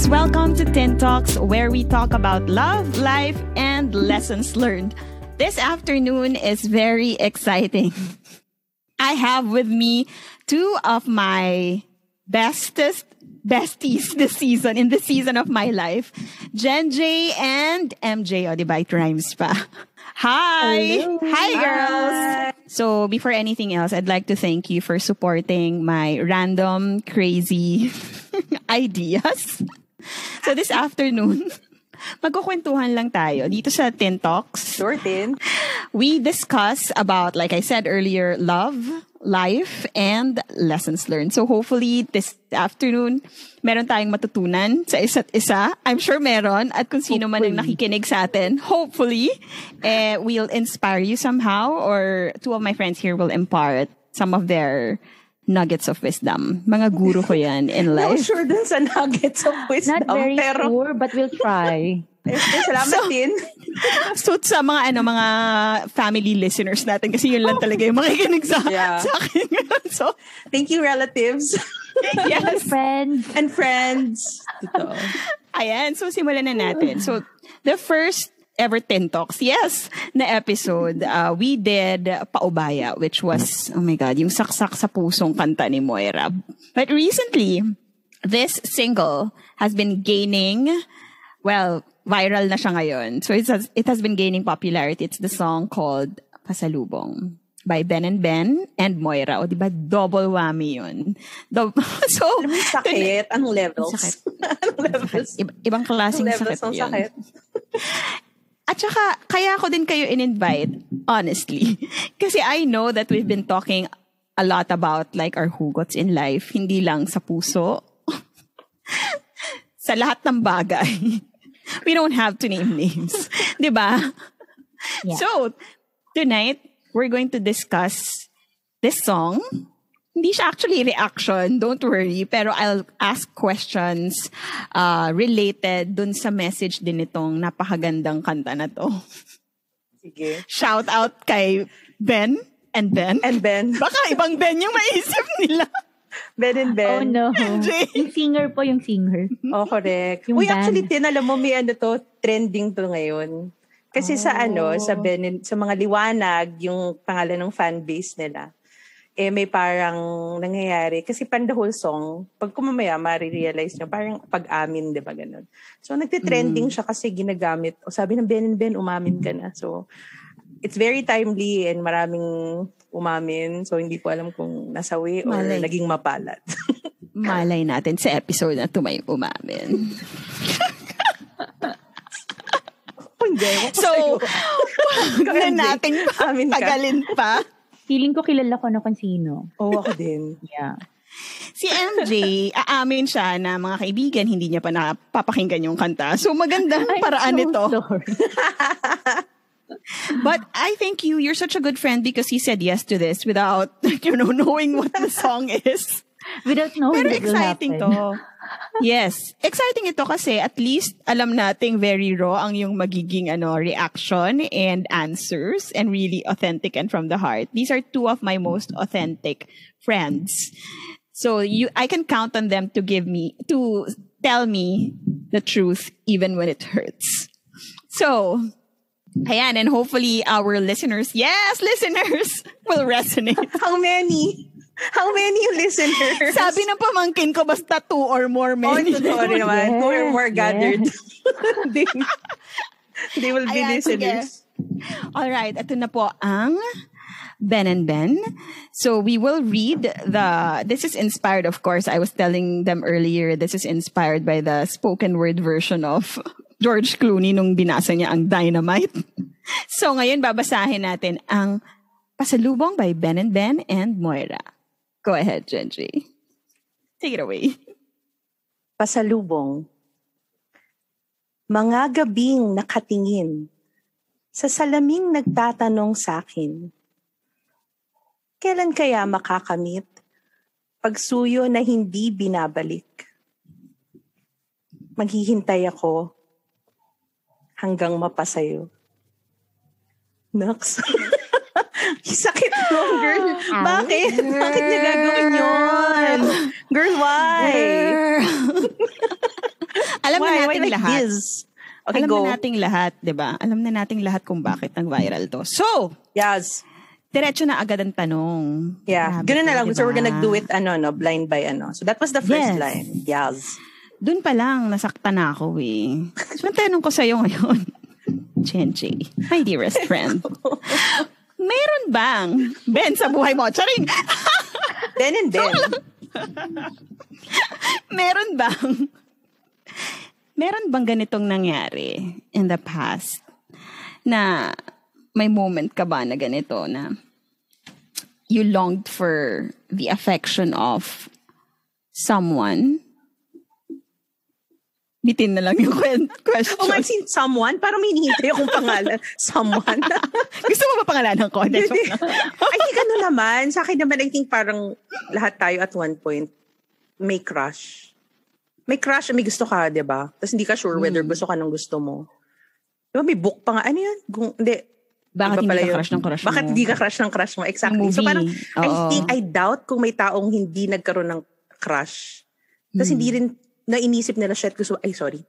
friends. Welcome to Tin Talks, where we talk about love, life, and lessons learned. This afternoon is very exciting. I have with me two of my bestest besties this season, in this season of my life. Jen J and MJ. O, diba? It rhymes pa. Hi! Hello. Hi, girls! So, before anything else, I'd like to thank you for supporting my random, crazy ideas. So, this afternoon, magkukwentuhan lang tayo dito sa Tin Talks. Sure, Tin. We discuss about, like I said earlier, love, life, and lessons learned. So hopefully this afternoon, meron tayong matutunan sa isa't isa. I'm sure meron. At kung sino man ang Hopefully. nakikinig sa atin, hopefully, eh, we'll inspire you somehow or two of my friends here will impart some of their nuggets of wisdom. Mga guru ko yan in No, life. sure dun sa nuggets of wisdom. Not very pero, sure, but we'll try. Eh, salamat, So- Tin. So sa mga ano mga family listeners natin kasi yun lang talaga yung makikinig sa, Yeah. sa akin. so, Thank you, relatives yes. Friends, and friends. Ito. Ayan, so simulan na natin. So, the first ever Tin Talks, yes, na episode, uh, we did Paubaya, which was, oh my God, yung saksak sa pusong kanta ni Moira. But recently, this single has been gaining, well, viral na siya ngayon. So, it has, it has been gaining popularity. It's the song called Pasalubong by Ben and Ben and Moira. O, di ba? Double whammy yun. Dou- so, Alam mo sakit? Anong levels? Sakit. Anong levels? Iba- ibang klaseng sakit ng yun. sakit? At saka, kaya ako din kayo in-invite, honestly. Kasi I know that we've been talking a lot about like our hugots in life, hindi lang sa puso. sa lahat ng bagay. We don't have to name names. 'Di ba? Yeah. So, tonight, we're going to discuss this song. Hindi siya actually reaction, don't worry. Pero I'll ask questions uh, related dun sa message din itong napakagandang kanta na to. Sige. Shout out kay Ben and Ben. And Ben. Baka ibang Ben yung maisip nila. Ben and Ben. oh no. MJ. yung singer po, yung singer. Oh, correct. Yung Uy, band. actually, Tin, alam mo, may ano to, trending to ngayon. Kasi sa ano, sa Ben, and- sa mga liwanag, yung pangalan ng fan base nila, eh may parang nangyayari. Kasi pan the whole song, pag kumamaya, marirealize nyo, parang pag-amin, di ba, ganun. So, nagtitrending siya kasi ginagamit. O sabi ng Ben Ben, umamin ka na. So, it's very timely and maraming umamin. So, hindi ko alam kung nasawi or Malay. naging mapalat. Malay natin sa episode na to may umamin. Hindi. So, wag na ka. tagalin pa. Feeling ko kilala ko na kung sino. Oo, ako din. Yeah. Si MJ, aamin siya na mga kaibigan, hindi niya pa napapakinggan yung kanta. So magandang I'm paraan so. But I think you, you're such a good friend because he said yes to this without, you know, knowing what the song is. Without knowing Pero exciting to. Yes. Exciting ito kasi at least alam nating very raw ang yung magiging ano reaction and answers and really authentic and from the heart. These are two of my most authentic friends. So you I can count on them to give me to tell me the truth even when it hurts. So Ayan, and hopefully our listeners, yes, listeners, will resonate. How many? How many listeners? Sabi ng pamangkin ko, basta two or more Oh, many. sorry naman. Two or Yes, more gathered. they, they will be Ayan, listeners. All right, ito na po ang Ben and Ben. So we will read the, this is inspired, of course, I was telling them earlier, this is inspired by the spoken word version of George Clooney nung binasa niya ang Dynamite. So ngayon, babasahin natin ang Pasalubong by Ben and Ben and Moira. Go ahead, Genji. Take it away. Pasalubong. Mga gabing nakatingin, sa salaming nagtatanong sa akin, kailan kaya makakamit pagsuyo na hindi binabalik? Maghihintay ako hanggang mapasayo. Naks. Sakit mo, girl. Bakit? Bakit niya gagawin yun? Girl, why? alam why? na Why natin like lahat. this? Okay, alam go. na nating lahat, 'di ba? Alam na nating lahat kung bakit nag-viral to. So, Yes. diretso na agad ang tanong. Yeah. Grabe Ganun na lang. di So we're gonna do it, ano, no, blind by ano. So that was the first Yes. line. Yes. Doon pa lang, nasaktan na ako eh. So, ang tanong ko sa'yo ngayon, Chenji, my dearest friend, meron bang Ben sa buhay mo? Charing! Then and then. meron bang meron bang ganitong nangyari in the past na may moment ka ba na ganito na you longed for the affection of someone? Bitin na lang yung question. Oh, I've seen someone. Parang may hinihintay akong pangalan. Someone. Gusto mo ba pangalanan ko? I think ano naman, sa akin naman, I think parang lahat tayo at one point may crush. May crush, may gusto ka, di ba? Tapos hindi ka sure whether gusto ka ng gusto mo. Di ba, may book pa nga. Ano yun? Gung, hindi. Bakit hindi ka crush ng crush Bakit mo? hindi ka crush ng crush mo? Exactly. Yung So parang, movie. I Oo. think, I doubt kung may taong hindi nagkaroon ng crush. Tapos hindi rin nainisip nila, shit, gusto, ay, sorry.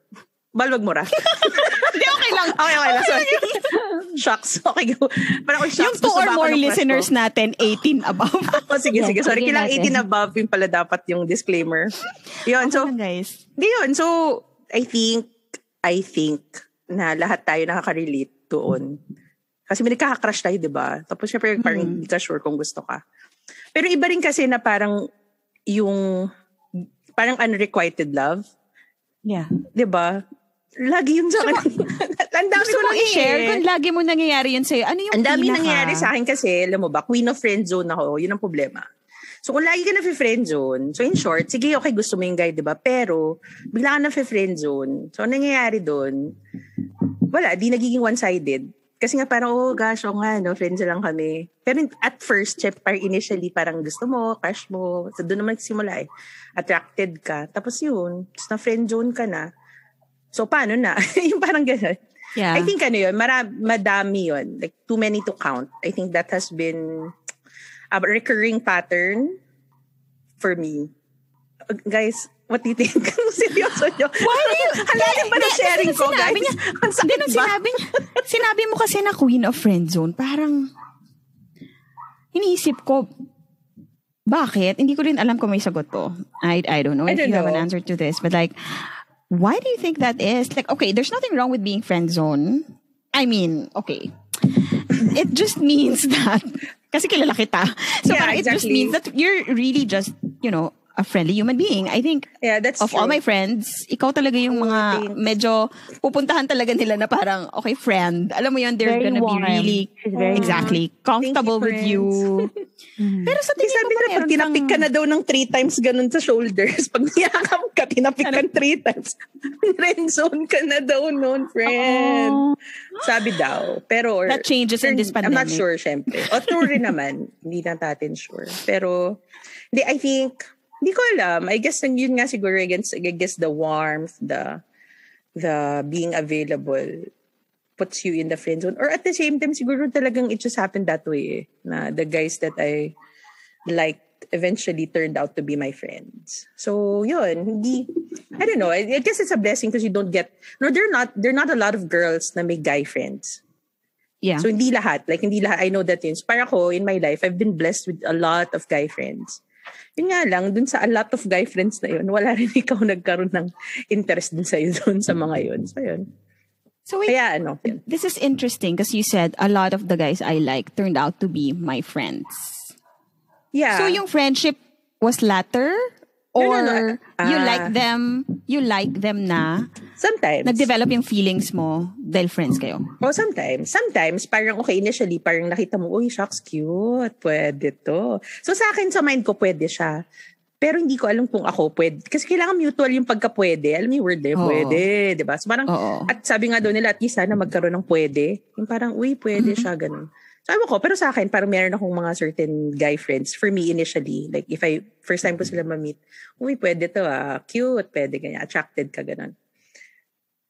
Balwag mo ra. Hindi, okay lang. Okay, okay lang. Sorry. Shocks. Okay, go. Parang, oh, Yung two or more listeners ko? natin, 18 above. Oh, sige, Yes, sige. Sorry, kailang natin. 18 above yung pala dapat yung disclaimer. Yun, so, so, guys. di yun. So, I think, I think na lahat tayo nakaka-relate doon. Kasi may nagkaka-crush tayo, di ba? Tapos syempre, parang Mm-hmm. hindi ka sure kung gusto ka. Pero iba rin kasi na parang yung parang unrequited love. Yeah. Di ba? Lagi yun sa akin. Ang dami ko mo nang i-share kung lagi mo nangyayari yun sa'yo? Ano yung Ang dami pinaka- nangyayari sa akin kasi, alam mo ba, queen of friend zone ako. Yun ang problema. So kung lagi ka na friend zone, so in short, sige, okay, gusto mo yung guy, di ba? Pero, bigla ka na friend zone. So, ang nangyayari doon, wala, di nagiging one-sided. Kasi nga parang, oh gosh, oh nga, no, friends lang kami. Pero at first, syempre, parang initially, parang gusto mo, crush mo. So doon naman simula eh. Attracted ka. Tapos yun, tapos na friend zone ka na. So paano na? yung parang gano'n. Yeah. I think ano yun, mara, madami yun. Like, too many to count. I think that has been a recurring pattern for me. Guys, what do you think? Seryoso nyo? Why do you... Halalim ba na sharing ko, sinabi guys? Niya, Ang sakit ba? sinabi, niya, sinabi mo kasi na queen of friend zone, parang, iniisip ko, bakit? Hindi ko rin alam kung may sagot to. I, I don't know I if don't you have an know. answer to this, but like, why do you think that is? Like, okay, there's nothing wrong with being friend zone. I mean, okay. It just means that, kasi kilala kita. So Yeah, parang it just exactly. means that you're really just, you know, a friendly human being. I think Yeah, that's of true. all my friends, ikaw talaga yung mga thanks. medyo pupuntahan talaga nila na parang, okay, friend. Alam mo yun, they're Very gonna warm. be really, very exactly, comfortable with friends. you. Pero sa tingin sabi ko meron tinapik ka na daw ng three times ganun sa shoulders, pag niyakap ka, tinapik ka three times, friend zone ka na daw noon, friend. Oh. Sabi daw. Pero, or, That changes in this I'm not pandemic. sure, syempre. O true rin naman. hindi na natin sure. Pero, hindi, I think, hindi ko alam. I guess, yun nga siguro, I guess, I guess the warmth, the, the being available puts you in the friend zone. Or at the same time, siguro talagang it just happened that way eh. Na the guys that I liked eventually turned out to be my friends. So, yun. Hindi, I don't know. I, I guess it's a blessing because you don't get, no, there are not, there are not a lot of girls na may guy friends. Yeah. So, hindi lahat. Like, hindi lahat. I know that yun. So, para ko, in my life, I've been blessed with a lot of guy friends. Yun nga lang, dun sa a lot of guy friends na yun, wala rin ikaw nagkaroon ng interest din sa'yo dun sa mga yun. So, yun. so wait, Kaya, ano, yun. this is interesting because you said a lot of the guys I like turned out to be my friends. Yeah. So yung friendship was latter? No, Or no, no. you Ah. like them, you like them na, Sometimes. nag-develop yung feelings mo dahil friends kayo? Oh, sometimes. Sometimes, parang okay, initially, parang nakita mo, uy, shucks, cute. Pwede to. So, sa akin, sa mind ko, pwede siya. Pero hindi ko alam kung ako pwede. Kasi kailangan mutual yung pagka-pwede. Alam mo yung word eh, Oo. pwede. Di ba? So, parang, Oo. at sabi nga daw nila, at least sana magkaroon ng pwede. Yung parang, uy, pwede siya, ganun. So, ewan ko, pero sa akin, parang meron akong mga certain guy friends. For me, initially, like, if I, first time ko sila ma-meet, uy, pwede to ah, cute, pwede, ganyan, attracted ka, ganun.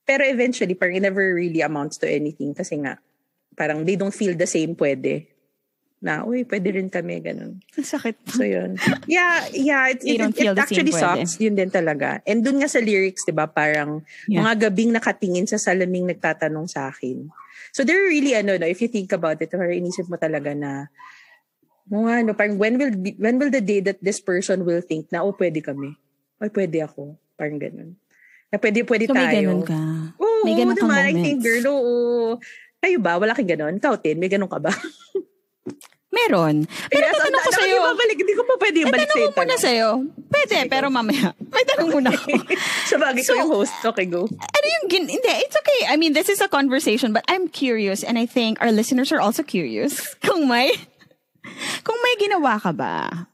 Pero eventually, parang it never really amounts to anything kasi nga, parang they don't feel the same pwede. na, uy, pwede rin kami, ganun. Ang sakit. So, yun. Yeah, yeah. It, it, it, same actually pwede. sucks. Yun din talaga. And dun nga sa lyrics, di ba, parang Yeah. mga gabing nakatingin sa salaming nagtatanong sa akin. So, they're really, ano, no, if you think about it, or inisip mo talaga na, no, parang when will, be- when will the day that this person will think na, oh, pwede kami. Ay, pwede ako. Parang ganun. Na pwede, pwede So tayo. may ganun ka. Oo, May ganun kang naman. I think, moments. girl, oo. Kayo ba? Wala kang ganun? Ikaw, Tin, may ganun ka ba? Meron. Pero Yes, tatanong ko sa'yo. Hindi. Hindi ko pa pwede Ay, balik tanong ko muna sa'yo. Pwede, pero mamaya. May tanong muna ako. Sa bagay ko So- yung host. Okay, go. ano yung gin... Hindi, it's okay. I mean, this is a conversation, but I'm curious and I think our listeners are also curious kung may... Kung may ginawa ka ba?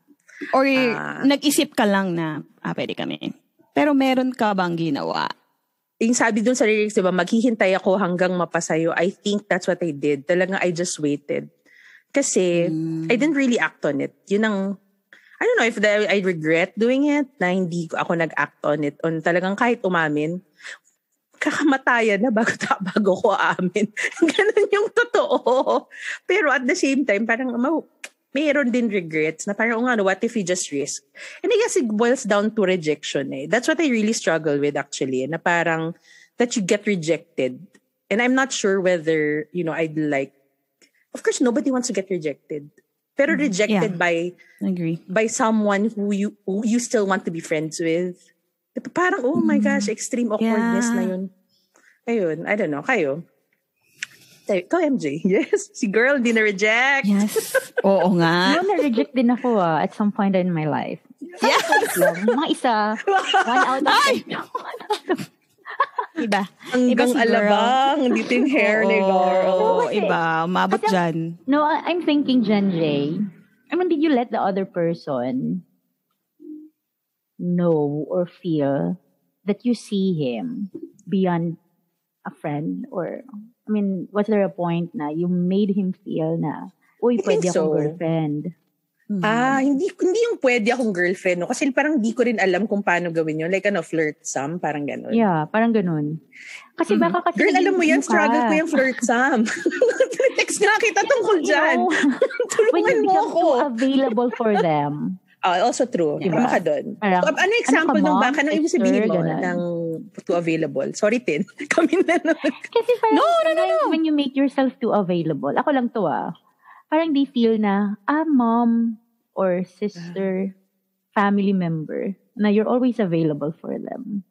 Or Ah. nag-isip ka lang na, ah, pwede kami. Pero meron ka bang ginawa? Yung sabi dun sa lyrics, di ba, maghihintay ako hanggang mapasayo. I think that's what I did. Talagang I just waited. Kasi, I didn't really act on it. Yun ang, I don't know if the, I regret doing it, na hindi ko- ako nag-act on it. On talagang kahit umamin, kakamatayan na bago, ta- bago ko aamin. Ganun yung totoo. Pero at the same time, parang ma- mayroon din regrets na parang, oh, nga, no, what if you just risk? And I guess it boils down to rejection eh. That's what I really struggle with actually. Na parang, that you get rejected. And I'm not sure whether, you know, I'd like, of course, nobody wants to get rejected. Pero rejected Yeah. by I agree. by someone who you who you still want to be friends with. Diba, Parang, oh my gosh, extreme awkwardness Yeah. na yun. Ayun, I don't know. Kayo? Tayo, Ikaw, MJ. Yes. Si girl, di na-reject. Yes. Oo nga. No, na-reject din ako ah, at some point in my life. Yes. Lang, mga isa, one out of Ay! Iba. Hanggang Iba alabang, dito yung hair ni girl. Oo, iba. Umabot Kasi- dyan. No, I'm thinking, Jen J. I mean, did you let the other person know or feel that you see him beyond a friend? Or, I mean, was there a point na you made him feel na, uy, pwede akong so. Girlfriend? Ah, hindi hindi yung pwede akong girlfriend, no? Kasi parang di ko rin alam kung paano gawin yun. Like, ano, flirtsome, parang gano'n. Yeah, parang ganun. Kasi baka kasi... Girl, alam mo yan, struggle ko yung flirtsome. Text nga kita tungkol dyan. Tulungan mo ako. available for them. Ah, also true. Diba? Tama ka doon. Parang, So, ano example ano ka, nung mom? baka nung ibig sabihin mo ganun. ng too available? Sorry, Tin. Kami na naman. Kasi parang No, no, no, sometimes when you make yourself too available, ako lang to ah, parang they feel na, ah, mom or sister, family member, na you're always available for them.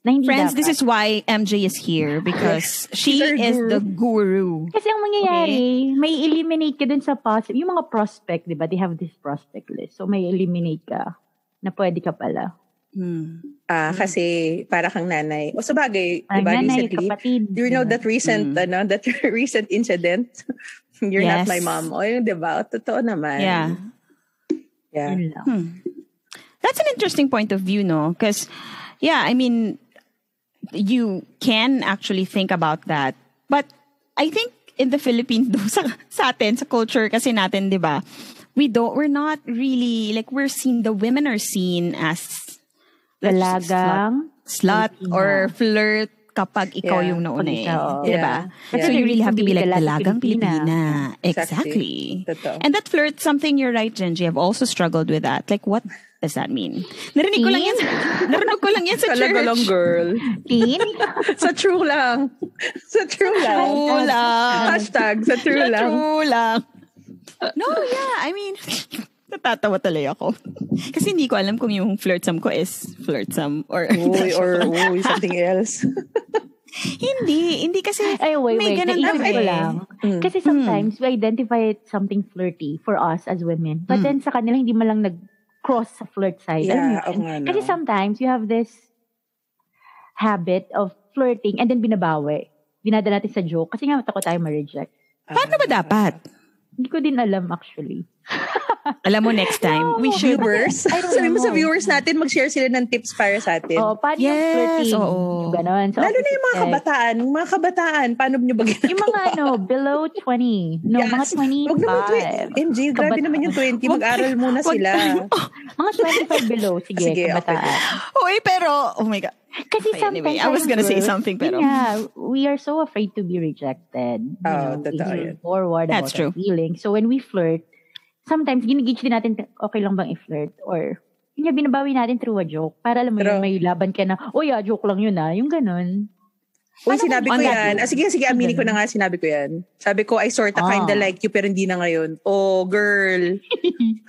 Na hindi Friends, dapat. this is why MJ is here because she is guru. the guru. Kasi ang mangyayari, may eliminate ka dun sa possible, yung mga prospect, di ba? They have this prospect list. So may eliminate ka na pwede ka pala. Hmm. Ah, kasi para kang nanay. O sa bagay, Ang diba, nanay, recently, kapatid. do you know that recent, Mm. ano, that recent incident? You're not Yes. my mom. O yun, diba? Totoo naman. Yeah. Yeah. Hmm. That's an interesting point of view, no? Because, yeah, I mean, you can actually think about that. But I think in the Philippines, though, sa, sa atin, sa culture kasi natin, di ba, we don't, we're not really, like, we're seen, the women are seen as Dalagang. slut, slut or flirt kapag ikaw Yeah. yung nauna eh. ikaw, oo. Di ba? Yeah. So Yeah. you really have to be like Dalagang Pilipina. Pilipina. Exactly. Exactly. And that flirt, something you're right, Genji. I've also struggled with that. Like, what does that mean? Narinig ko lang yan, sa- narinig ko lang yan sa Talaga church. lang, girl. Teen? sa true lang. Sa true lang. True lang. Hashtag sa true Sa lang. True lang. No, yeah. I mean, natatawa tuloy ako. Kasi hindi ko alam kung yung flirtsome ko is flirtsome or Uy, or uy, something else. hindi. Hindi kasi Ay, wait, may wait. ganun ko eh. lang. Mm. Kasi sometimes we identify it something flirty for us as women. But Mm. then sa kanila, hindi man lang nag-cross sa flirt side. Yeah, nga, no. Kasi sometimes you have this habit of flirting and then binabawi. Dinadala natin sa joke. Kasi nga takot tayo ma-reject. Paano ba dapat? Hindi ko din alam actually. Alam mo, next time, we should. Viewers. I don't Sabi mo sa viewers natin, mag-share sila ng tips para sa atin. Oh, paano yung Yes, flirting? oo. Ganon. So, Lalo na yung mga kabataan. Yung mga kabataan, paano nyo ba ginagawa? Yung mga ano, below 20. No, Yes. mga 25. Wag naman 20. MJ, grabe Kabat- naman yung 20. Mag-aral muna sila. Mga 25 below. Sige, Sige, okay. kabataan. Uy, pero, oh my God. Kasi Okay, anyway, I was gonna say something, pero- Yeah, we are so afraid to be rejected. You Oo, know, we move forward That's about true. feelings. So when we flirt, sometimes ginigage din natin, okay lang bang i-flirt? Or, yun nga, binabawi natin through a joke. Para alam mo Pero- yun, may laban ka na, oh yeah, joke lang yun ah. Yung ganun. Uy, sinabi ko that yan. Ah, sige, sige, aminin ko na nga sinabi ko yan. Sabi ko, I sorta Ah. kinda like you, pero hindi na ngayon. Oh, girl.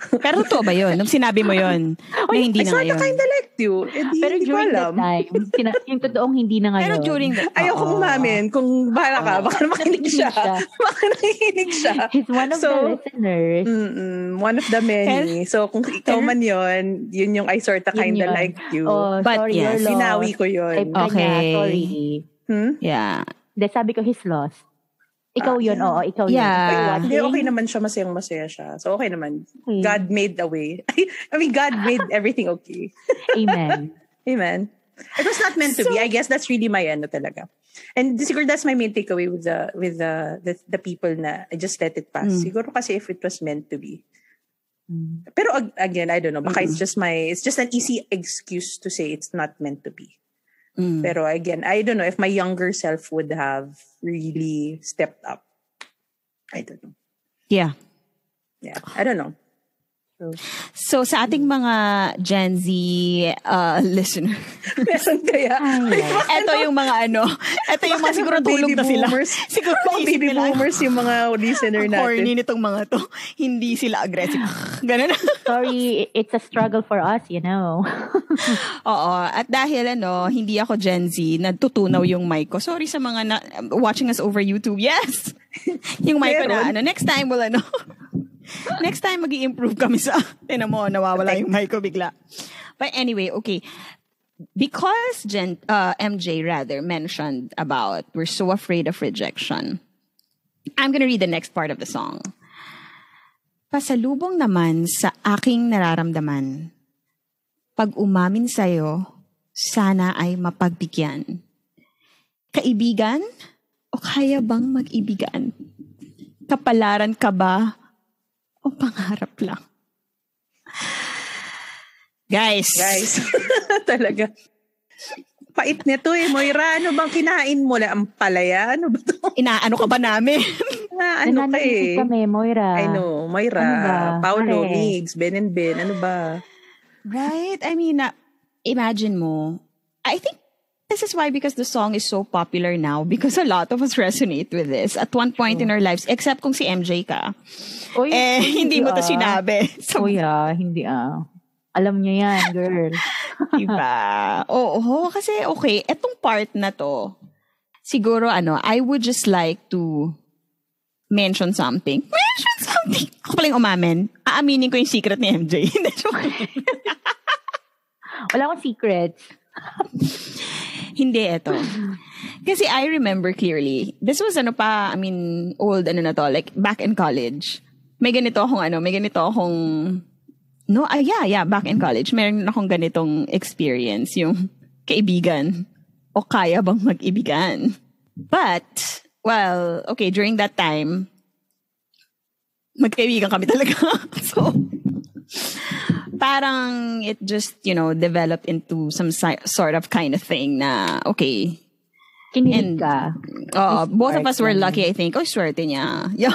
Pero totoo ba yun? Nung sinabi mo yun, na hindi I na sorta ngayon. kinda like you. Eh, di, Pero hindi ko during alam. that time, sina- yung totoong hindi na ngayon. Pero during the... Ayoko Oo. umamin. Kung bahala ka, baka makinig siya. baka nakikinig siya. He's one of So, the listeners. Mm-mm, one of the many. so, kung ikaw man yon yun yung I sorta Yun kinda yun. like you. Oh, But sorry, yes. Sinawi ko yun. Okay. sorry. Hmm? Yeah. Hindi, sabi ko, he's lost. Ikaw Ah, yun, yeah. oo, ikaw yun. Yeah. You Hindi, okay naman siya. Masayang masaya siya. So, okay naman. Okay. God made a way. I mean, God made everything okay. Amen. Amen. It was not meant to be. I guess that's really my ano talaga. And siguro that's my main takeaway with the with the the, the people na I just let it pass. Mm. Siguro kasi if it was meant to be. Mm. Pero ag- again, I don't know. Baka it's just my it's just an easy excuse to say it's not meant to be. Mm. Pero again, I don't know if my younger self would have really stepped up. I don't know. Yeah. Yeah, I don't know. So sa ating mga Gen Z uh, listener, Meron kaya? Ay, eto yung mga ano, eto yung mga siguro tulog na sila. boomers. Siguro isip baby nila, boomers yung mga listener natin. corny nitong mga to. Hindi sila aggressive. Ganun. sorry, it's a struggle for us, you know. Oo. At dahil ano, hindi ako Gen Z, natutunaw yung mic ko. Sorry sa mga na, watching us over YouTube. Yes! yung mic ko na ano, next time will ano, next time mag improve kami sa, tinan mo, nawawala yung mic ko bigla. But anyway, okay. Because Gen, uh, MJ rather mentioned about we're so afraid of rejection. I'm gonna read the next part of the song. Pasalubong naman sa aking nararamdaman, pag umamin sa'yo, sana ay mapagbigyan. Kaibigan? O kaya bang mag-ibigan? Kapalaran ka ba? O pangarap lang? Guys. Guys, talaga. Pait nito eh, Moira. Ano bang kinain mo? La, ang palaya? Ano ba to? Inaano ka ba namin? Na, ano ka eh? kami, Moira. I know. Moira, Ano ba? Paolo, Pare. Migs, Ben and Ben. Ano ba? right? I mean, uh, imagine mo. I think this is why because the song is so popular now because a lot of us resonate with this at one point in our lives except kung si MJ ka. Uy, Eh, hindi mo to ah. sinabi. So, Uy, ah, hindi ah. Alam niya yan, girl. Diba? Oo, kasi okay, etong part na to, siguro ano, I would just like to mention something. Mention something! Ako pala yung umamin. Aaminin ko yung secret ni MJ. Wala akong secrets. Hindi, eto. Kasi I remember clearly, this was ano pa, I mean, old ano na to, like back in college. May ganito akong ano, may ganito akong, no, ah, yeah, yeah, back in college. Meron akong ganitong experience, yung kaibigan. O kaya bang mag-ibigan? But, well, okay, during that time, magkaibigan kami talaga. so, parang it just, you know, developed into some si- sort of kind of thing na, okay, Kinilig ka. May both of us were lucky, I think. Oh, swerte niya. Yeah,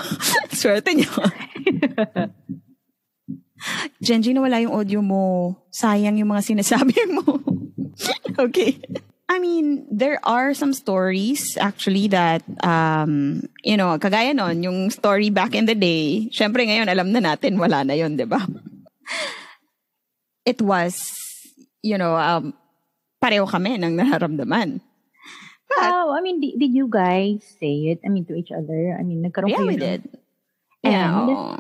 swerte niya. Genji, nawala yung audio mo. Sayang yung mga sinasabi mo. okay. I mean, there are some stories actually that, um, you know, kagaya nun, yung story back in the day, syempre ngayon alam na natin, wala na yun, di ba? It was, you know, um, pareho kami ng nararamdaman. Oh, I mean, did, did you guys say it? I mean, to each other? I mean, nagkaroon Yeah, kayo we ng- did. Yeah, oo.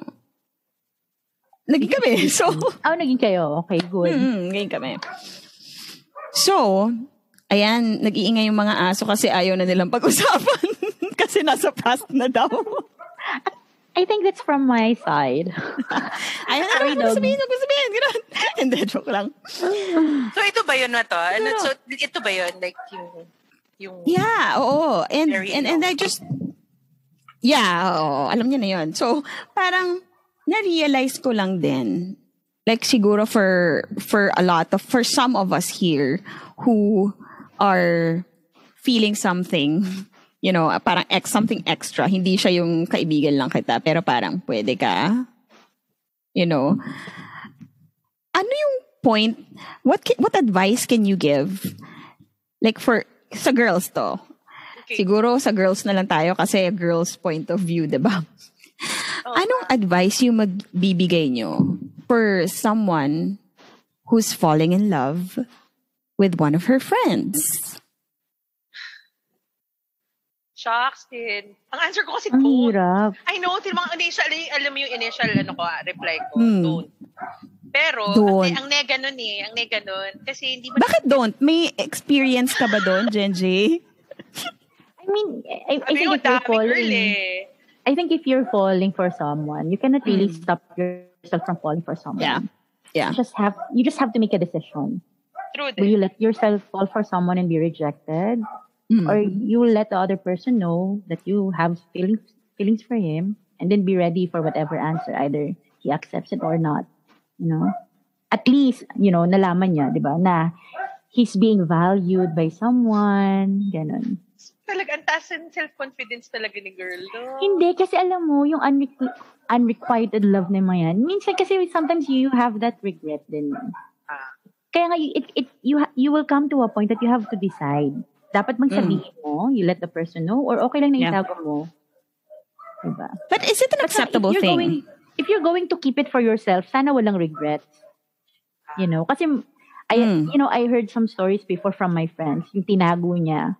Naging kami. So, Oh, naging kayo. Okay, good. mm, naging kami. So, ayan, nag-iingay yung mga aso kasi ayaw na nilang pag-usapan. kasi nasa past na daw. I think that's from my side. Na Sorry, naman dog. sabihin, mo sabihin. Ganun. Hindi, joke lang. So ito ba yun na to? Ano, No. so ito ba yun? Like yung, yung, Yeah, oo. And, and, and I just, yeah, oo. Alam niya na yun. So, parang, na-realize ko lang din, like siguro for, for a lot of, for some of us here, who are feeling something, you know, parang ex, something extra. Hindi siya yung kaibigan lang kita, pero parang pwede ka. You know. Ano yung point? What ca- what advice can you give? Like for sa girls to. Okay. Siguro sa girls na lang tayo kasi girls point of view, 'di ba? Oh, Anong advice yung magbibigay nyo for someone who's falling in love with one of her friends? Shocks din. Ang answer ko kasi Ang don't. hirap. I know, till mga initial, alam mo yung initial ano ko, ah, reply ko, Hmm. don't. Pero, Don't. Ang, ang nega nun eh, ang nega nun. Kasi hindi mo Bakit don't? May experience ka ba doon, Genji? I mean, I, I Sabi think if you're falling, eh. I think if you're falling for someone, you cannot really stop yourself from falling for someone. Yeah. Yeah. You just have you just have to make a decision. True Will you let yourself fall for someone and be rejected, Mm. or you will let the other person know that you have feelings feelings for him, and then be ready for whatever answer, either he accepts it or not. You know, at least you know nalaman niya, di ba, na he's being valued by someone, ganun. Talaga, ang taas ng self-confidence talaga ni girl. No? Hindi, kasi alam mo, yung unrequ- unrequited love na yan, minsan kasi sometimes you have that regret din. Ah. Kaya nga, it, it, you, you will come to a point that you have to decide. Dapat bang sabihin mo, you let the person know, or okay lang na Yeah. itago mo. Diba? But is it an But acceptable if you're thing? Going, if you're going to keep it for yourself, sana walang regrets. You know, kasi I, Mm. you know, I heard some stories before from my friends, yung tinago niya.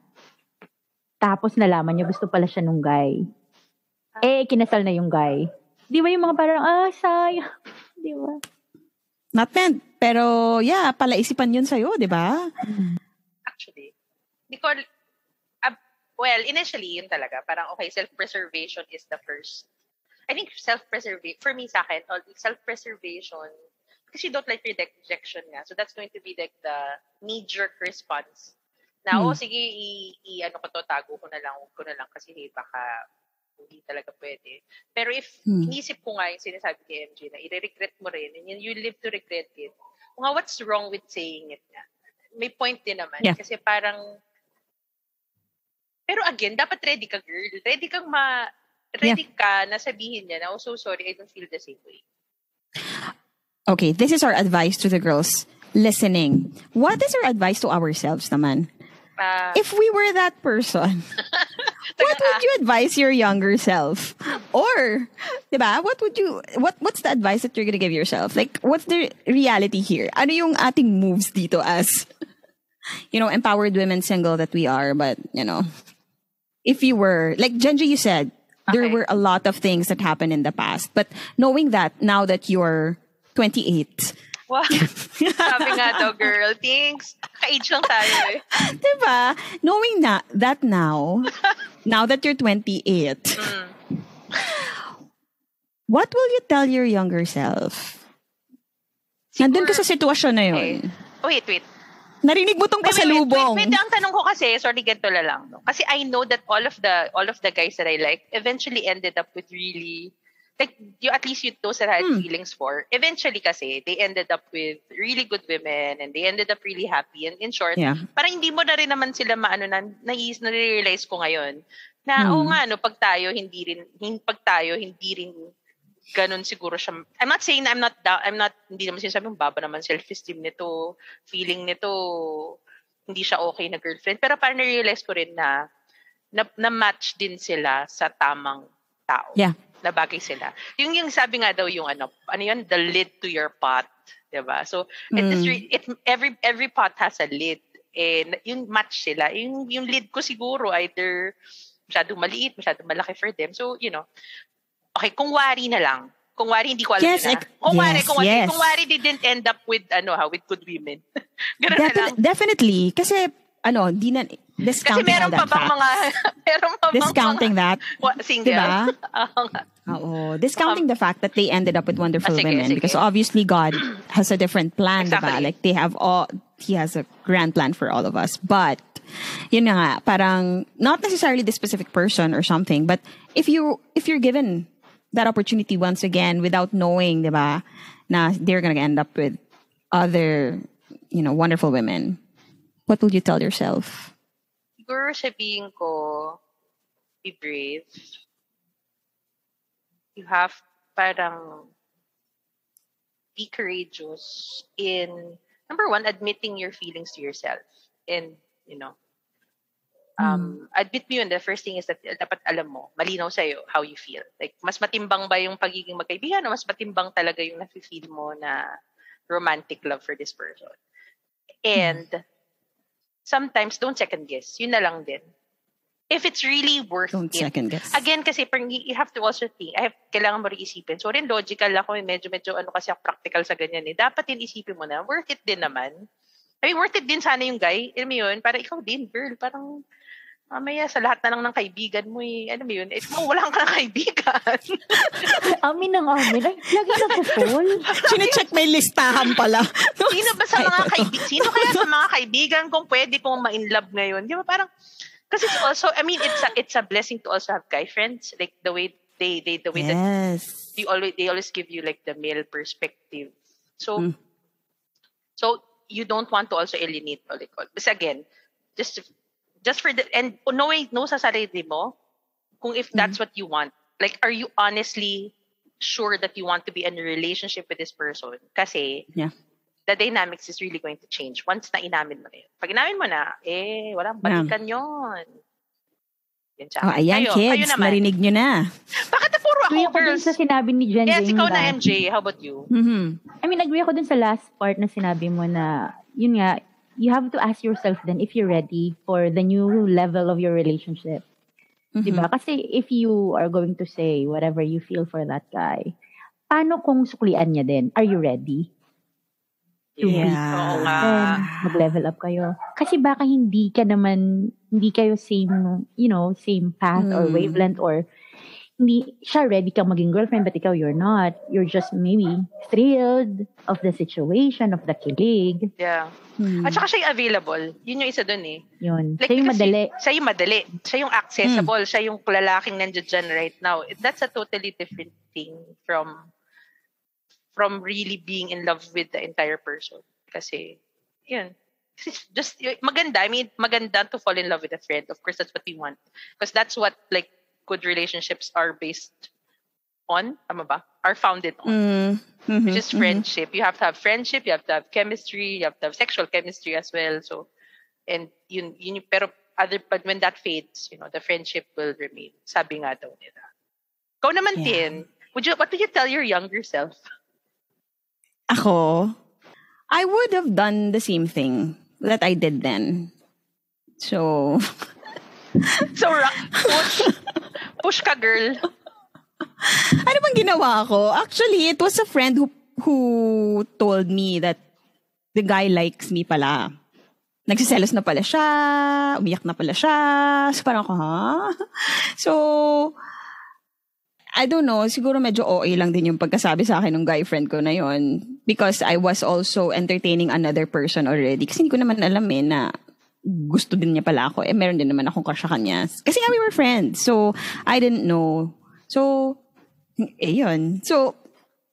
Tapos nalaman niya gusto pala siya nung guy. Eh, kinasal na yung guy. Di ba yung mga parang, ah, sayang. Di ba? Not meant. Pero, yeah, palaisipan yun sa'yo, di ba? Actually. Hindi ko, ah, well, initially, yun talaga. Parang, okay, self-preservation is the first. I think self-preservation, for me sa akin, self-preservation, kasi you don't like rejection nga. So that's going to be like the knee-jerk response. Na, Hmm. oh, sige, i, i, ano ko to, tago ko na lang, huwag ko na lang kasi hey, baka hindi talaga pwede. Pero if Hmm. inisip ko nga yung sinasabi ni MJ na i-regret mo rin, and you live to regret it, nga, what's wrong with saying it nga? May point din naman. Yeah. Kasi parang, pero again, dapat ready ka, girl. Ready kang ma, ready ka na sabihin niya na, oh, so sorry, I don't feel the same way. Okay, this is our advice to the girls listening. What is our advice to ourselves naman? Ah, If we were that person, what would you advise your younger self? Or, diba, what would you, what what's the advice that you're gonna give yourself? Like, what's the reality here? Ano yung ating moves dito as, you know, empowered women single that we are, but, you know, if you were, like Genji, you said, there were a lot of things that happened in the past. But knowing that, now that you're 28, wow. Sabi nga daw, girl, thanks. Ka-age lang tayo eh. Diba? Knowing na, that now, now that you're 28, what will you tell your younger self? Nandun ka sa sitwasyon na Okay. Wait, wait. Narinig mo tong Wait, wait, wait, pasalubong. wait, wait, ang tanong ko kasi, sorry, ganito na lang. No? Kasi I know that all of the all of the guys that I like eventually ended up with really, like, you at least you those that I had Hmm. feelings for, eventually kasi, they ended up with really good women and they ended up really happy. And in short, Yeah. parang hindi mo na rin naman sila maano na, nais, na-realize ko ngayon, na, Hmm. oo nga, no, pag tayo, hindi rin, hin, pag tayo, hindi rin ganun siguro siya. I'm not saying I'm not, da- I'm not, hindi naman sinasabi, baba naman self-esteem nito, feeling nito, hindi siya okay na girlfriend. Pero parang na-realize ko rin na, na, na-match din sila sa tamang tao. Yeah. Na bagay sila. Yung, yung sabi nga daw yung ano, ano yun, the lid to your pot. Diba? So, it is Mm. it, every, every pot has a lid. And yung match sila, yung, yung lid ko siguro either masyadong maliit, masyadong malaki for them. So, you know, okay, kung wari na lang. Kung wari, hindi ko alam Yes, na. ex- Kung wari, yes, kung wari, yes. kung wari, they didn't end up with, ano ha, with good women. Ganun na lang. Defin- definitely. Kasi, ano, di na, Kasi discounting meron all pa bang facts. mga, meron pa bang Discounting mga, that. Wa- single? Diba? Oo. Discounting the fact that they ended up with wonderful Ah, sige, women sige. because obviously God has a different plan, diba? Exactly. Like they have all, He has a grand plan for all of us. But, yun na nga, parang, not necessarily the specific person or something, but if you, if you're given that opportunity once again without knowing, diba, na they're gonna end up with other, you know, wonderful women, what will you tell yourself? Siguro sabihin ko, be brave. You have parang be courageous in number one, admitting your feelings to yourself. And, you know, um, admit mo yun. The first thing is that dapat alam mo, malinaw sa'yo how you feel. Like, mas matimbang ba yung pagiging magkaibigan o mas matimbang talaga yung nafe-feel mo na romantic love for this person. And sometimes don't second guess. Yun na lang din. If it's really worth Don't it. second guess. Again, kasi you have to also think, I have, kailangan mo rin isipin. So rin logical ako, eh, medyo, medyo ano kasi practical sa ganyan eh. Dapat din isipin mo na, worth it din naman. I mean, worth it din sana yung guy. Alam mo yun, para ikaw din, girl. Parang, mamaya sa lahat na lang ng kaibigan mo eh. Alam mo yun, eh, mawalan ka ng kaibigan. Amin ng amin. Ay, lagi na po full. Sine-check may listahan pala. Sino ba sa mga kaibigan? Sino kaya sa mga kaibigan kung pwede kong ma-inlove ngayon? Di ba parang, kasi it's also, I mean, it's a, it's a blessing to also have guy friends. Like the way they, they the way that Yes. you always they always give you like the male perspective. So Mm. so you don't want to also alienate like but again, just just for the and knowing know sa sarili mo kung if that's what you want. Like are you honestly sure that you want to be in a relationship with this person? Kasi Yeah. the dynamics is really going to change once na inamin mo na yun. Pag inamin mo na, eh, walang balikan yun. Yun siya. Oh, ayan, kayo, kids. Kayo naman. Narinig nyo na. Bakit na puro ako, girls? sa sinabi ni Jen Yes, ikaw na, MJ. How about you? Mhm. I mean, agree ako dun sa last part na sinabi mo na, yun nga, you have to ask yourself then if you're ready for the new level of your relationship. Mhm. Diba? Kasi if you are going to say whatever you feel for that guy, paano kung suklian niya din? Are you ready? To Yeah. meet Oo the nga. person, mag-level up kayo. Kasi baka hindi ka naman, hindi kayo same, you know, same path or Hmm. wavelength or hindi siya ready kang maging girlfriend but ikaw you're not. You're just maybe thrilled of the situation, of the kilig. Yeah. Hmm. At saka siya yung available. Yun yung isa dun eh. Yun. Like, siya yung madali. Siya yung madali. Siya yung accessible. Siya yung lalaking nandiyan dyan right now. That's a totally different thing from from really being in love with the entire person. Kasi, yun. Kasi just, maganda. I mean, maganda to fall in love with a friend. Of course, that's what we want. Because that's what, like, good relationships are based on. Tama ba? Are founded on. Mm. Mhm. which is Mhm. friendship. You have to have friendship, you have to have chemistry, you have to have sexual chemistry as well. So, and yun, yun pero other, but when that fades, you know, the friendship will remain. Sabi nga daw nila. Ikaw naman, Yeah. Tin, would you, what would you tell your younger self? Ako, I would have done the same thing that I did then. So, So, ra- push, ka, girl. ano bang ginawa ko? Actually, it was a friend who who told me that the guy likes me pala. Nagsiselos na pala siya, umiyak na pala siya. So parang ako, ha? So, I don't know, siguro medyo OA lang din yung pagkasabi sa akin ng guy friend ko na yon because I was also entertaining another person already. Kasi hindi ko naman alam eh na gusto din niya pala ako. Eh, meron din naman akong crush sa kanya. Kasi nga we were friends. So, I didn't know. So, eh, yun. So,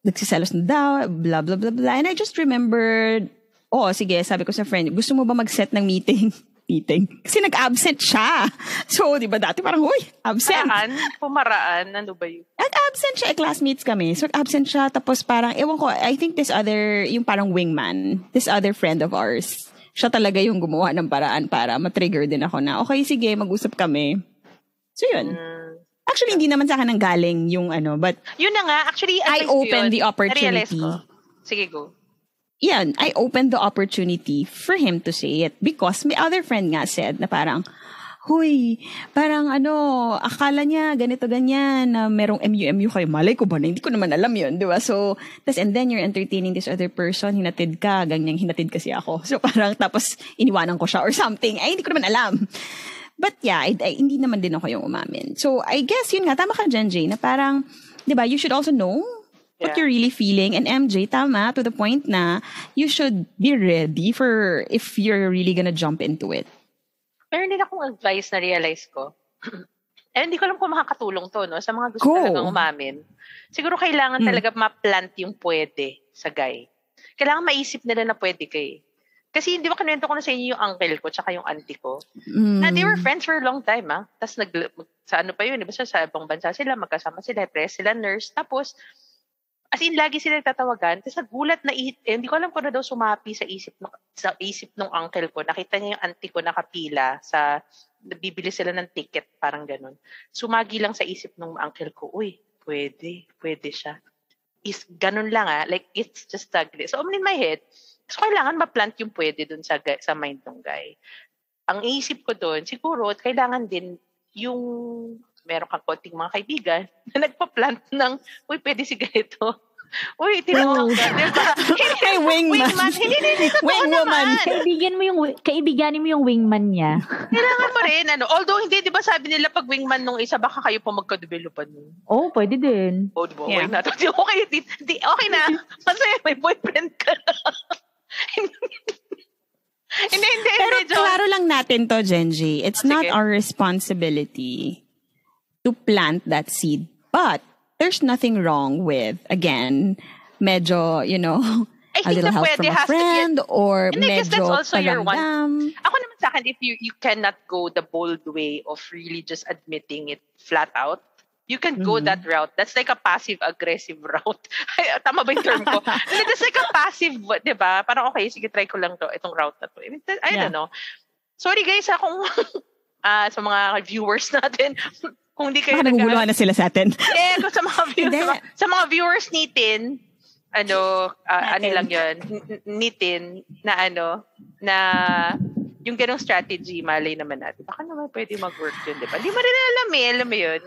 nagsiselos na daw, blah, blah, blah, blah. And I just remembered, oh, sige, sabi ko sa friend, gusto mo ba mag-set ng meeting? meeting. Kasi nag-absent siya. So, di ba dati parang, uy, absent. Pumaraan, pumaraan, ano ba yun? Nag-absent siya, eh, classmates kami. So, absent siya, tapos parang, ewan ko, I think this other, yung parang wingman, this other friend of ours, siya talaga yung gumawa ng paraan para matrigger din ako na, okay, sige, mag-usap kami. So, yun. Mm. Actually, hindi naman sa akin ang galing yung ano, but Yun na nga, actually, I opened yun. the opportunity. Ko. Sige, go. yan, I opened the opportunity for him to say it because my other friend nga said na parang, Huy, parang ano, akala niya ganito ganyan na merong MU-MU kayo. Malay ko ba na hindi ko naman alam yun, di ba? So, tas and then you're entertaining this other person, hinatid ka, ganyang hinatid kasi ako. So, parang tapos iniwanan ko siya or something. Ay, hindi ko naman alam. But yeah, I, I- hindi naman din ako yung umamin. So, I guess yun nga, tama ka dyan, Jay, na parang, di ba, you should also know what Yeah. you're really feeling. And MJ, tama, to the point na you should be ready for if you're really gonna jump into it. Meron din akong advice na realize ko. eh, hindi ko alam kung makakatulong to, no? Sa mga gusto Go. talagang umamin. Siguro kailangan Mm. talaga ma-plant yung pwede sa guy. Kailangan maisip nila na pwede kay. Kasi hindi ba kinuwento ko na sa inyo yung uncle ko tsaka yung auntie ko? Mm. Na they were friends for a long time, ah. Tapos nag, sa ano pa yun, di ba sa, sa ibang bansa sila, magkasama sila, press sila, nurse. Tapos, as in, lagi sila nagtatawagan. Tapos nagulat na, eh, hindi ko alam kung na daw sumapi sa isip, sa isip ng uncle ko. Nakita niya yung auntie ko nakapila sa, bibili sila ng ticket, parang ganun. Sumagi lang sa isip ng uncle ko, uy, pwede, pwede siya. Is, ganun lang ah, like, it's just a, so in my head, so kailangan ma-plant yung pwede dun sa, sa mind ng guy ang iisip ko doon, siguro, kailangan din yung meron kang konting mga kaibigan na nagpa-plant ng, uy, pwede si ganito. Uy, tinawag ka, di ba? May wingman. Wingman. Hindi, hindi, hindi. Kaibigan mo yung, kaibiganin mo yung wingman niya. Kailangan mo rin, ano. Although, hindi, di ba sabi nila pag wingman nung isa, baka kayo pa magka-developan nun. Oh, pwede din. Oh, di ba? Yeah. Okay na. Di, okay, di, di, okay na. Kasi may boyfriend ka na. hindi, hindi, Pero hindi, klaro lang natin to, Genji. It's Ah, not sige. our responsibility to plant that seed. But there's nothing wrong with, again, medyo, you know, I a think little help from a be a- friend or medyo that's also your one-. Ako naman sa akin, if you you cannot go the bold way of really just admitting it flat out, you can go Mhm. that route. That's like a passive-aggressive route. Ay, tama ba yung term ko? That's like a passive, di ba? Parang, okay, sige, try ko lang to, itong route na to. I, mean, I Yeah. don't know. Sorry guys, ha, kung ah, sa mga viewers natin, kung hindi kayo Baka nag- naguguluhan na sila sa atin. eh, kung sa mga viewers, sa mga viewers nitin, ano, ah, ano lang yun, nitin, na ano, na yung ganong strategy, malay naman natin. Baka naman pwede mag-work yun, di ba? Di mo rin alam eh, alam mo yun.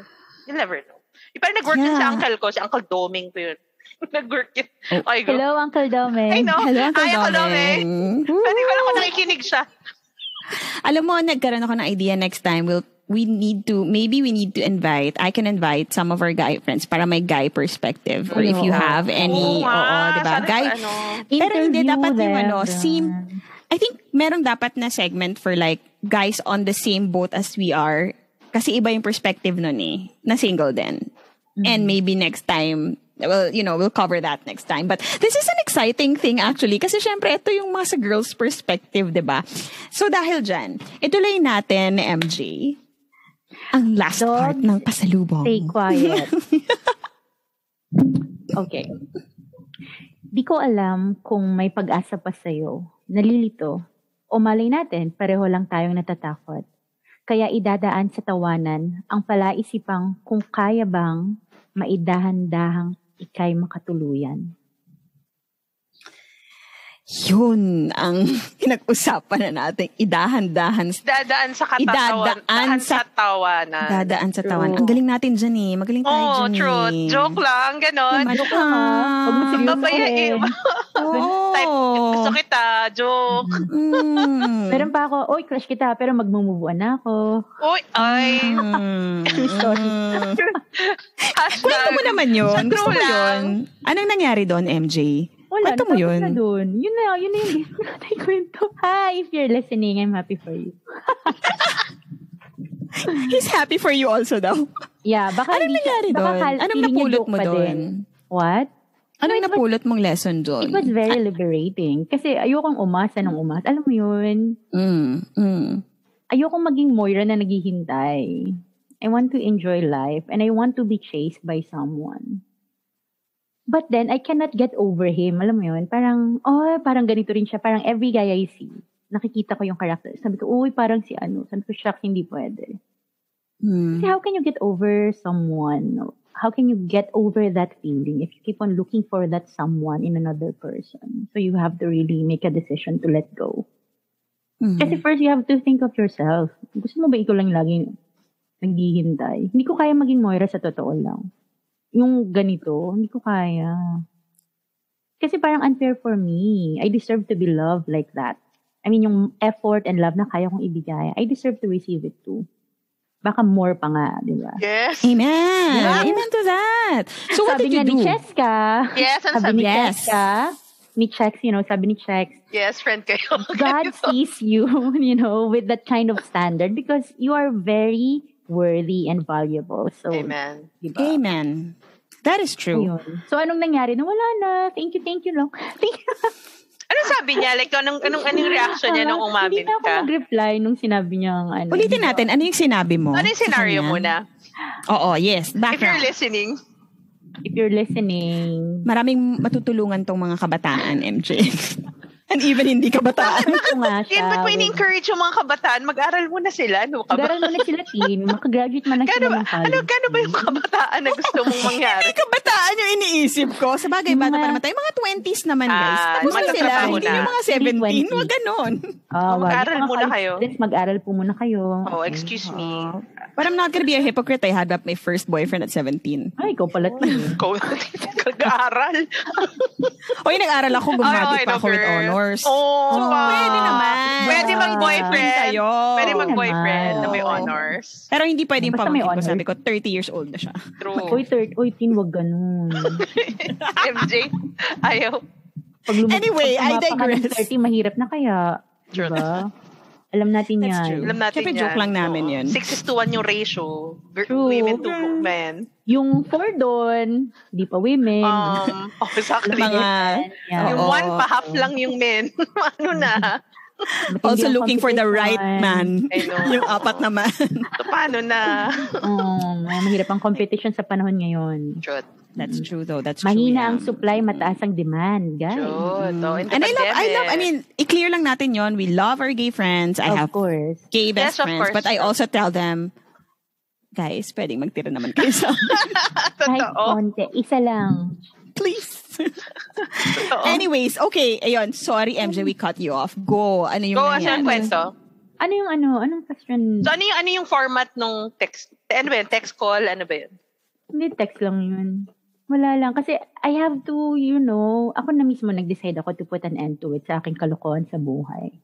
You never know. Di ba nag-work yun sa Yeah. uncle ko, si Uncle Doming ko yun. nag-work yun. Oh. Ay, go. Hello, Uncle Dome. I know. Hello, Uncle Ay, Uncle Doming. Doming. Pwede ko lang kung nakikinig siya. Alam mo, nagkaroon ako ng idea next time. We'll, we need to, maybe we need to invite, I can invite some of our guy friends para may guy perspective. Or if you Oo. have any, Oo nga, oo, diba? Guy, ano. Pero hindi, dapat yung them. ano, seem- I think merong dapat na segment for like guys on the same boat as we are. Kasi iba yung perspective nun eh. Na single din. And maybe next time, well, you know, we'll cover that next time. But this is an exciting thing actually. Kasi syempre, ito yung mga sa girls' perspective, di ba? So dahil dyan, ituloy natin, MJ, ang last Dogs, part ng pasalubong. Stay quiet. okay. Di ko alam kung may pag-asa pa sa'yo. Nalilito. O malay natin, pareho lang tayong natatakot. Kaya idadaan sa tawanan ang palaisipang kung kaya bang maidahan-dahang ikay makatuluyan. Yun ang pinag-usapan na natin. Idahan-dahan Dadaan sa katawan. Idadaan Dadaan sa- sa tawanan. Dadaan sa tawan. True. Ang galing natin dyan eh. Magaling tayo Oh, dyan truth. eh. Joke lang, ganon. Ano Joke lang ha. Huwag mo seryoso. Oo. Type, gusto kita, joke. Mm. Meron pa ako, oy, crush kita, pero magmumove on na ako. Uy, ay. Mm. Sorry. Hashtag. Kwento mo naman yun. Gusto true mo yun. Anong nangyari doon, MJ? Wala, Kwento mo yun. na dun. Yun na, yun na yung gusto natin kwento. Hi, if you're listening, I'm happy for you. He's happy for you also daw. Yeah, baka Anong nangyari baka doon? Anong napulot mo pa doon? What? Anong it was- napulot mong lesson doon? It was very liberating. Kasi ayokong umasa ng umasa. Alam mo yun? Mm, mm. Ayokong maging Moira na naghihintay. I want to enjoy life and I want to be chased by someone. But then, I cannot get over him. Alam mo yun? Parang, oh, parang ganito rin siya. Parang every guy I see, nakikita ko yung character. Sabi ko, uy, parang si ano. Sabi ko, shucks, hindi pwede. Mm. Kasi how can you get over someone? How can you get over that feeling if you keep on looking for that someone in another person? So you have to really make a decision to let go. Mm. Kasi first, you have to think of yourself. Gusto mo ba ikaw lang lagi naghihintay? Hindi ko kaya maging Moira sa totoo lang. Yung ganito, hindi ko kaya. Kasi parang unfair for me. I deserve to be loved like that. I mean, yung effort and love na kaya kong ibigay, I deserve to receive it too. Baka more pa nga, di ba? Yes. Amen. Yeah. Amen to that. So what sabi did you do? ni Cheska, Yes, ang sabi sabi. ni Yes. Cheska, ni Chex, you know, sabi ni Chex, Yes, friend kayo. God sees you, you know, with that kind of standard because you are very worthy and valuable. So, Amen. diba? Amen. That is true. Ayun. So, anong nangyari? Na wala na. Thank you, thank you lang. Thank you. Ano sabi niya? Like, anong, anong, anong reaction niya nung Ah, Hindi umamin na ako ka? nag-reply nung sinabi niyang ano. Ulitin natin, ano yung sinabi mo? Ano yung scenario kanya? muna? Oo, yes. If you're Background. listening. If you're listening. Maraming matutulungan tong mga kabataan, MJ. And even hindi kabataan. Ito nga siya. Yan, ba't mo in-encourage yung mga kabataan? Mag-aral muna sila. Ano ka ba? Garal mo na sila teen. Makagraduate man na sila ba, ng college. ano, kano ba yung kabataan na gusto mong mangyari? Hindi kabataan yung iniisip ko. Sa bagay, bata pa Mga- naman tayo. Mga 20s naman, guys. Ah, Tapos na sila. Hindi yung mga 17. Early Huwag ganon. Ah, Oh, mag-aral muna kayo. students, Mag-aral po muna kayo. Oh, Okay. excuse me. But I'm not gonna be a hypocrite. I had up my first boyfriend at 17. Ay, ikaw pala teen. Ikaw, kag-aaral. O yung nag-aral ako, okay, pa no, ako with girl. Honors. Oh, So, wow. pwede naman. Pwede mag-boyfriend. Tayo. Pwede mag-boyfriend na may honors. Pero hindi pwede yung Basta pamangkin ko. Sabi ko, 30 years old na siya. True. Uy, third, uy, teen, wag ganun. MJ, ayaw. Pag lumag- Anyway, pag I digress. 30, mahirap na kaya. True. Diba? Alam natin That's yan. true. Alam natin Siyempre, yan. joke lang namin Oo. yun. 6 is to 1 yung ratio. True. Women to men. Yung four doon, di pa women. Um, oh, exactly. Mga, Yeah. yung Oo. one, pa-half lang yung men. ano na? Also looking for the right man. I know. yung apat naman. So, paano na? May mahirap ang competition sa panahon ngayon. Truth. That's true though. That's true. Mahina yeah. ang supply, mataas ang demand, guys. Oh, in the And I love, I love, I mean, i-clear lang natin yon. We love our gay friends. I of have course. gay best Yes, friends. course. But I also tell them, guys, pwedeng magtira naman kayo sa Kahit Totoo. konti, isa lang. Please. Totoo. Anyways, okay. Ayun, sorry MJ, we cut you off. Go. Ano yung Go, ano nangyari? yung kwento? Ano yung ano? Anong question? So, ano yung, ano yung format nung text? Ano ba yun? Text call? Ano ba yun? Hindi, text lang yun. Wala lang. Kasi I have to, you know, ako na mismo nag-decide ako to put an end to it sa aking kalokohan sa buhay.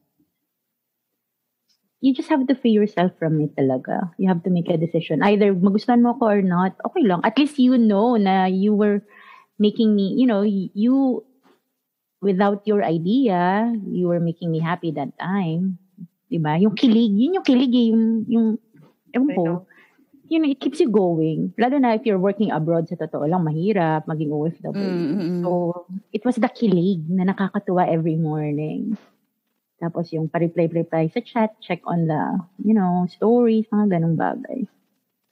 You just have to free yourself from it talaga. You have to make a decision. Either magustuhan mo ako or not, okay lang. At least you know na you were making me, you know, you, without your idea, you were making me happy that time. Diba? Yung kilig, yun yung kilig eh, yung, yung, ewan ko, you know, it keeps you going. Lalo na if you're working abroad, sa totoo lang, mahirap maging OFW. Mm, mm, mm. So, it was the kilig na nakakatuwa every morning. Tapos yung pa-reply-reply sa chat, check on the, you know, stories, mga ganong bagay.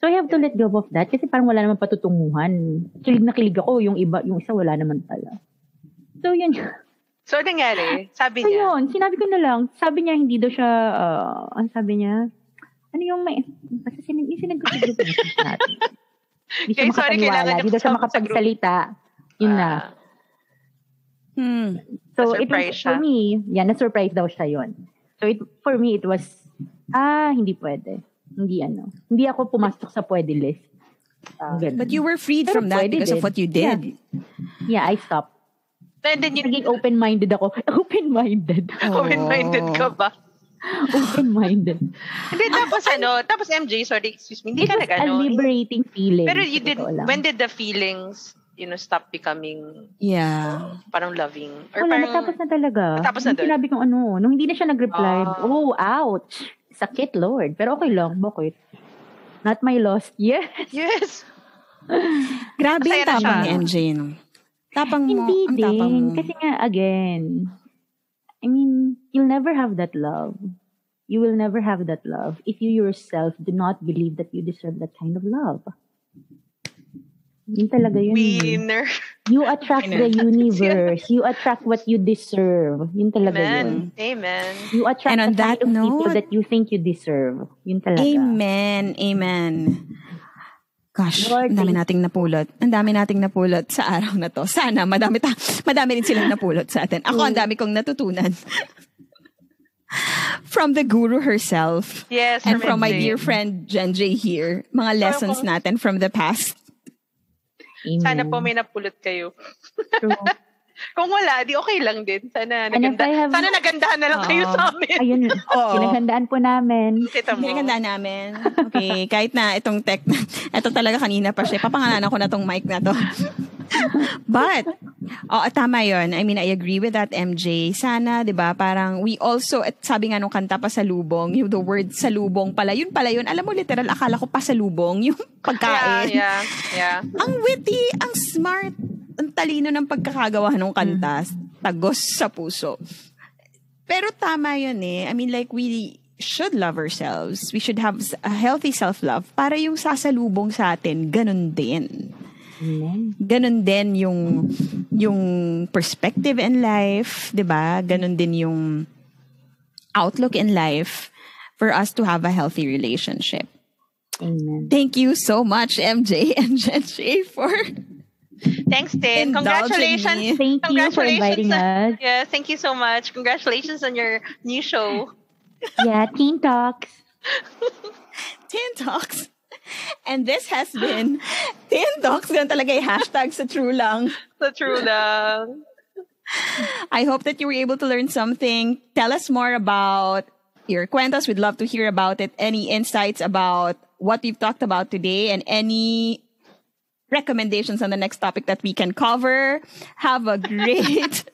So, I have to let go of that kasi parang wala naman patutunguhan. Kilig na kilig ako, yung iba, yung isa wala naman pala. So, yun. So, nangyari? Sabi So, niya, yun. Sinabi ko na lang. Sabi niya, hindi daw siya, uh, ano sabi niya? Ano yung may, basta sinag, yung sinag ko sa group natin. Hindi siya Okay, sorry, makapaniwala. Hindi daw siya makapagsalita. Yun na. ah, Hmm. So, it was, for me, yeah, na-surprise daw siya yun. So, it, for me, it was, ah, hindi pwede. Hindi ano. Hindi ako pumasok sa pwede list. Ganun. But you were freed Pero from that because of din. what you did. Yeah, I stopped. and then you, Naging open-minded ako. Open-minded. open-minded ka ba? Open-minded. Hindi, tapos ano, tapos MJ, sorry, excuse me, hindi It ka was nag a liberating feeling. Pero you did, when did the feelings, you know, stop becoming Yeah. parang loving? Or Wala, parang, natapos na talaga. Natapos na? Sinabi kong ano, nung hindi na siya nag-reply, Ah. oh, ouch. Sakit, Lord. Pero okay lang. Bakit? Not my loss. Yes. yes. Grabe yung tapang ni MJ, no? Tapang mo. Hindi ang tapang mo. Kasi nga, again, I mean, you'll never have that love. You will never have that love if you yourself do not believe that you deserve that kind of love. Yun talaga yun. eh. Winner. You attract the universe. You attract what you deserve. Yun talaga yun. Amen. Amen. You attract And on the kind that of people note- that you think you deserve. Yun talaga. Amen. Amen. Gosh, ang dami nating napulot. Ang dami nating napulot sa araw na to. Sana, madami, ta- madami rin silang napulot sa atin. Ako, ang dami kong natutunan. from the guru herself. Yes, And from my MJ. dear friend Jen J here. Mga lessons natin from the past. Amen. Sana po may napulot kayo. True. Kung wala, di okay lang din. Sana And if naganda, have- sana nagandahan na lang kayo Oo. sa amin. Ayun, Oo. pinaghandaan po namin. Kita mo. Namin. Okay, kahit na itong tech, ito talaga kanina pa siya. Papangalanan ko na tong mic na to. But, oh, tama yon. I mean, I agree with that, MJ. Sana, di ba, parang we also, at sabi nga nung kanta pa sa lubong, yung the word sa lubong pala, yun pala yun. Alam mo, literal, akala ko pa sa lubong, yung pagkain. Yeah, yeah, yeah. Ang witty, ang smart, ang talino ng pagkakagawa ng kanta. tagos sa puso. Pero tama yun eh. I mean, like, we should love ourselves. We should have a healthy self-love para yung sasalubong sa atin, ganun din. Ganun din yung, yung perspective in life, di ba? Ganun din yung outlook in life for us to have a healthy relationship. Amen. Thank you so much, MJ and Jenji, for Thanks, Tin. Indulging Congratulations. me. Thank you for inviting us. Yeah, thank you so much. Congratulations on your new show. Yeah, Teen Talks. Tin Talks. And this has been Tin Talks. Ganun talaga yung hashtag sa True Lang. Sa true lang. I hope that you were able to learn something. Tell us more about your cuentos. We'd love to hear about it. Any insights about what we've talked about today and any recommendations on the next topic that we can cover. Have a great...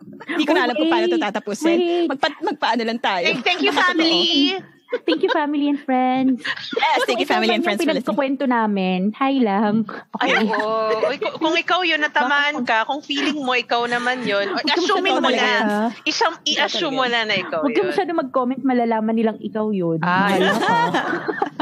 Hindi ko na alam kung paano ito tatapusin. Magpa, magpaano lang tayo. Thank, thank you, family. Thank you, family and friends. Yes, thank you, Kung family and friends, listening. pinagkukwento namin, hi lang. Ay, oo. Uy, kung- Kung ikaw yun, natamaan ka, kung feeling mo ikaw naman yun, Huwag ka assuming mo na. Isang, i-assume mo na na ikaw Huwag ka yun. masyado mag-comment, malalaman nilang ikaw yun. Ay. Ka.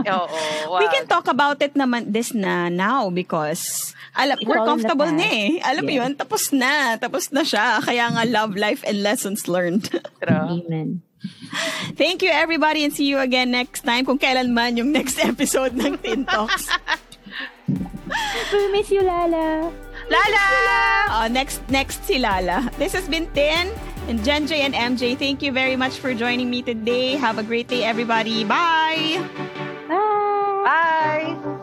Oo, We wag. can talk about it naman this na now because alam, we're comfortable na eh. Alam mo Yes. yun, tapos na. Tapos na siya. Kaya nga love, life, and lessons learned. True. Amen. Thank you everybody and see you again next time kung kailan man yung next episode ng Tin Talks. We miss you, Lala. Lala! Oh, next, next si Lala. This has been Tin and Genjay and MJ. Thank you very much for joining me today. Have a great day, everybody. Bye! Bye! Bye!